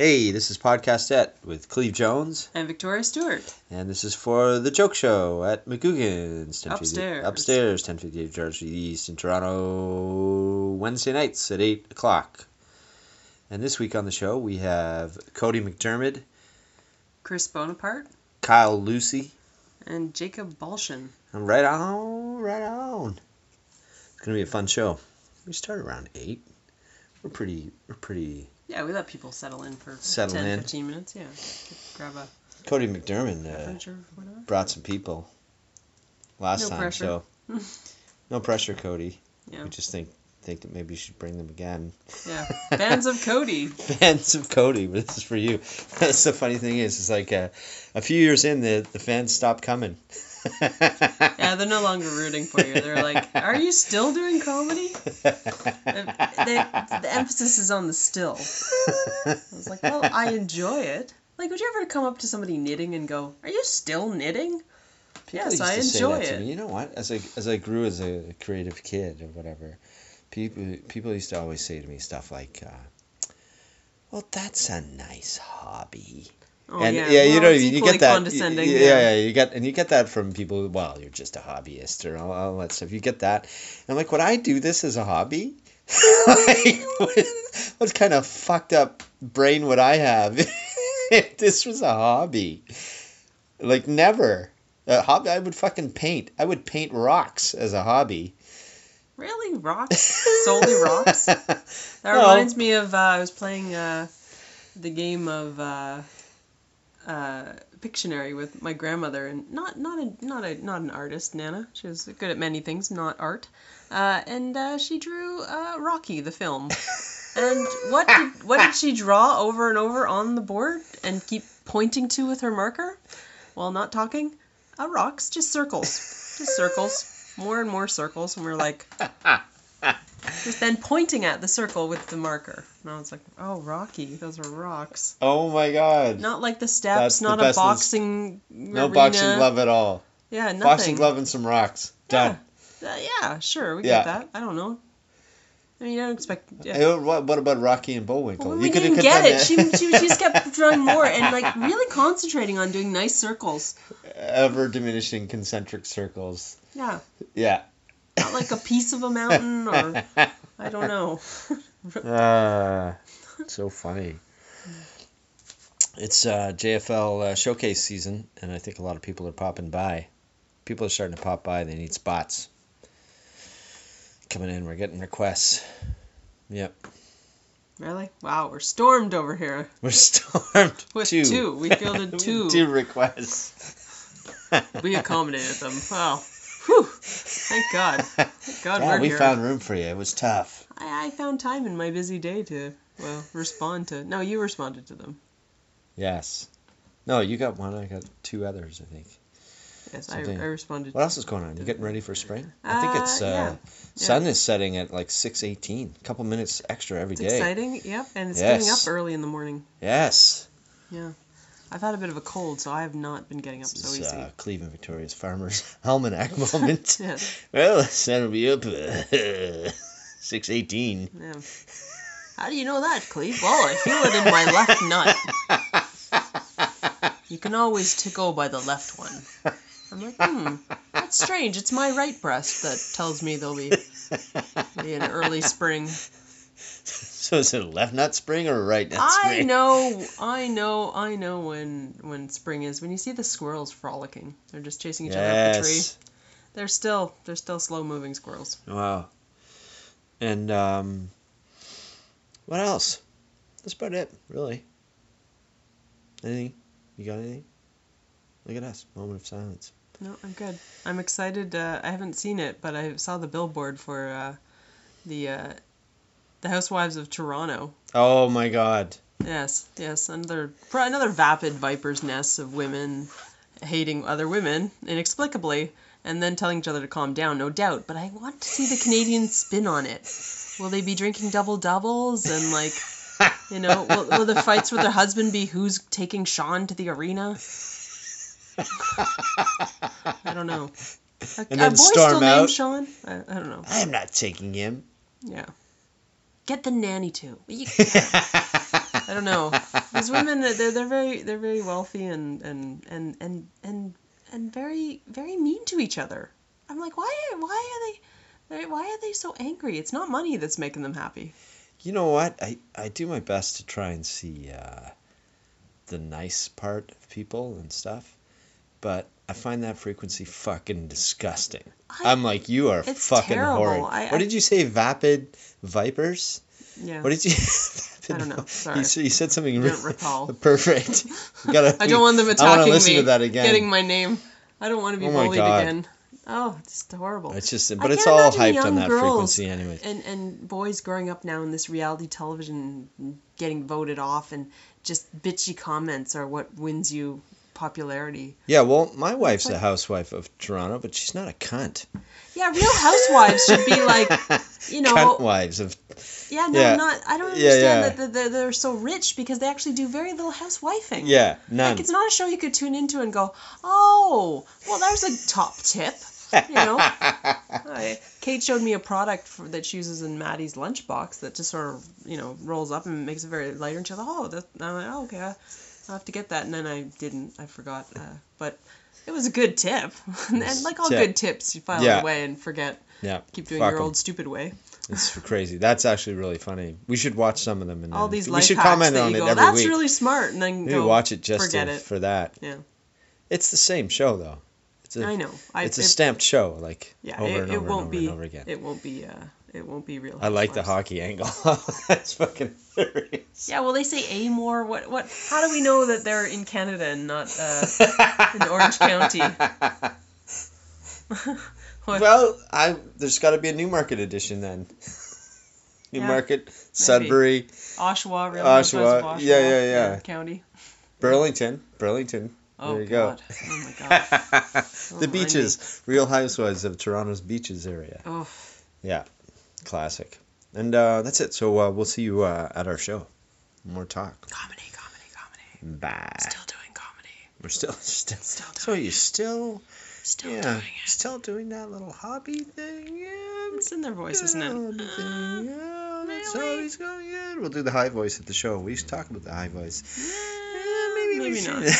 Hey, this is Podcastette with Cleve Jones, And Victoria Stewart. and this is for the Joke Show at McGugan's. 1050 Upstairs. Upstairs, 1058 George East in Toronto, Wednesday nights at 8 o'clock. And this week on the show, we have Cody McDermott, Chris Bonaparte Kyle Lucy, and Jacob Balshin. and right on, right on. It's going to be a fun show. We start around 8. We're pretty, we're pretty. Yeah, we let people settle in for Settle 10, in. 15 minutes. Yeah. Grab a Cody McDermott uh, beverage or whatever. brought some people last No time, pressure. so no pressure, Cody. Yeah. We just think think that maybe you should bring them again. Yeah. Fans of Cody. Fans of Cody, but this is for you. That's the funny thing is, it's like uh, a few years in, the the fans stopped coming. Yeah, they're no longer rooting for you. They're like, are you still doing comedy? They, the emphasis is on the still. I was like, well, I enjoy it. Like, would you ever come up to somebody knitting and go, are you still knitting? People Yes, used I enjoy it. me. You know what? As I as I grew as a creative kid or whatever, people people used to always say to me stuff like, uh, "Well, that's a nice hobby." Oh, and yeah, yeah, you know, you get that. condescending. yeah, yeah. yeah, you get and you get that from people. Well, you're just a hobbyist or all, all that stuff. You get that. And I'm like, would I do this as a hobby? like, what, what kind of fucked up brain would I have if this was a hobby? Like never. A hobby. I would fucking paint. I would paint rocks as a hobby. Rocks? Solely rocks? That No. reminds me of uh, I was playing uh, the game of uh, uh, Pictionary with my grandmother, and not not a not a not an artist, Nana. She was good at many things, not art. Uh, and uh, she drew uh, Rocky the film. And what did what did she draw over and over on the board and keep pointing to with her marker while not talking? Uh, rocks, just circles, just circles, more and more circles. And we're like, just then pointing at the circle with the marker. And I was like, oh, Rocky, those are rocks. oh my god. Not like the steps, That's steps, the not a boxing No arena. boxing glove at all. Yeah, nothing. Boxing glove and some rocks. Done. Uh, yeah, sure, we Yeah. get that. I don't know. I mean, you don't expect. Yeah. What, what about Rocky and Bullwinkle? Well, You we coulda didn't kept get it. She, that. she, she just kept drawing more and like really concentrating on doing nice circles. ever diminishing concentric circles. Yeah, Yeah. not like a piece of a mountain or I don't know. Ah, so funny. It's uh, JFL uh, showcase season, and I think a lot of people are popping by. People are starting to pop by. They need spots. Coming in, we're getting requests. Yep, Really? Wow, we're stormed over here we're stormed. with two. two. We fielded two. two requests. We accommodated them. Wow. Whew. Thank God. Thank God yeah, we here. found room for you. It was tough. I, I found time in my busy day to well respond to. No, you responded to them. Yes. No, you got one. I got two others. I think. Yes, I, I responded. What else is going on? You getting ready for spring? I think it's Uh, uh, yeah. sun is setting at like six eighteen. A couple minutes extra every It's day. exciting. Yep, and it's Yes. getting up early in the morning. Yes. Yeah, I've had a bit of a cold, so I have not been getting up This so is easy. uh, Cleve and Victoria's Farmers Almanac moment. Yeah, well, sun will be up uh, six eighteen. yeah. How do you know that, Cleve? Well, I feel it in my left nut. You can always to go by the left one. I'm like, hmm, that's strange. It's my right breast that tells me there'll be, be an early spring. So is it a left nut spring or a right nut spring? I know, I know, I know when when spring is. When you see the squirrels frolicking, they're just chasing each other up the tree. They're still they're still slow moving squirrels. Wow. And um, what else? That's about it, really. Anything? You got anything? Look at us. Moment of silence. No, I'm good. I'm excited. Uh, I haven't seen it, but I saw the billboard for uh, the uh, the Housewives of Toronto. Oh my God. Yes, yes, another another vapid viper's nest of women hating other women inexplicably, and then telling each other to calm down. No doubt, but I want to see the Canadian spin on it. Will they be drinking double doubles and like, you know, will, will the fights with their husband be who's taking Sean to the arena? I don't know. A, And then boy storm still out. named Sean? I, I don't know. I am not taking him. Yeah. get the nanny too. You- I don't know. These women, they're they're very they're very wealthy and and and and and and very very mean to each other. I'm like, why why are they? they- Why are they so angry? It's not money that's making them happy. You know what? I, I do my best to try and see uh, the nice part of people and stuff, but I find that frequency fucking disgusting. I- I'm like, you are fucking terrible. horrid. I- what I- did you say? Vapid vipers? Yeah. What did you? I don't know. Sorry. said- you said something. I don't recall. Perfect. Gotta, I don't want them attacking I attacking wanna listen me, to that again. getting my name. I don't want to be Oh bullied God. again. Oh, it's horrible. It's just, but it's all hyped on that frequency, anyways. and and boys growing up now in this reality television getting voted off and just bitchy comments are what wins you popularity. Yeah, well, my wife's a housewife of Toronto, but she's not a cunt. Yeah, real housewives should be like, you know, cunt wives of yeah, no, Yeah. not. I don't understand yeah. that they're, so rich because they actually do very little housewifing. yeah, none. Like it's not a show you could tune into and go, oh, well, there's a top tip. You know, I, Kate showed me a product for, that she uses in Maddie's lunchbox that just sort of, you know, rolls up and makes it very lighter. And she was like, oh, that, I'm like, oh, okay, I'll have to get that. And then I didn't, I forgot. Uh, but it was a good tip. and, like all Tip. good tips, you file Yeah. it away and forget. yeah, Keep doing fuck your 'em. old stupid way. It's crazy. That's actually really funny. We should watch some of them and All these we life should hacks comment that on you it go, every that's week. really smart. And then Maybe go, watch it just to- it. for that. Yeah. It's the same show though. It's a, I know. I, it's a it- stamped show, like Yeah, over it, and it over won't and over be. and over again. It won't be. Uh, it won't be real. I like the hockey angle. That's fucking hilarious. Yeah, well, they say Amore. What? What? How do we know that they're in Canada and not uh, in Orange County? Well, I there's got to be a Newmarket edition then. Newmarket, Sudbury, Oshawa, Real Oshawa, Oshawa, yeah, yeah, yeah. County. Burlington, Burlington. Oh there you God. go. Oh my God. the mind beaches, Real Housewives of Toronto's beaches area. Oh, Yeah, Classic. And uh, that's it. So uh, we'll see you uh, at our show. More talk. comedy, comedy, comedy. Bye. Still doing comedy. We're still, still. Still So doing. you still, Still yeah, doing it. still doing that little hobby thing. Yeah, It's in their voice, isn't it? thing, yeah, that's really? always going good. We'll do the high voice at the show. We used to talk about the high voice. Yeah, maybe, maybe not.